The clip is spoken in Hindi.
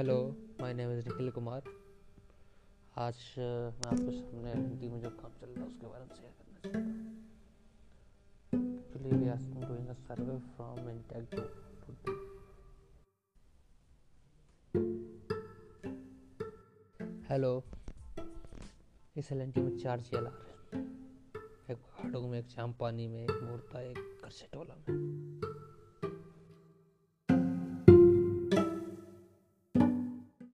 Hello, my name is Nikhil Kumar. आज मैं आपके सामने हिंदी में जो काम चल रहा है उसके बारे में शेयर करना चाहता हूँ। Actually we are doing a survey from intake to hello इस एल में चार जी एल रहे है। एक पहाड़ों में, एक चांपानी में, एक मूर्ता, एक करसेटोला में।